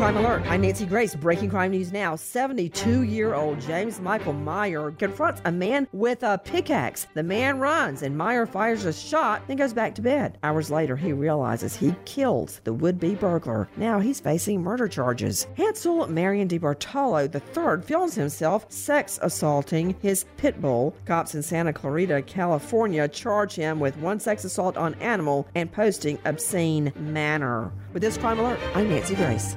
Crime Alert. I'm Nancy Grace. Breaking crime news now. 72 year old James Michael Meyer confronts a man with a pickaxe. The man runs and Meyer fires a shot, then goes back to bed. Hours later, he realizes he killed the would be burglar. Now he's facing murder charges. Hansel Marion DeBartolo III films himself sex assaulting his pit bull. Cops in Santa Clarita, California charge him with one sex assault on animal and posting obscene manner. With this crime alert, I'm Nancy Grace.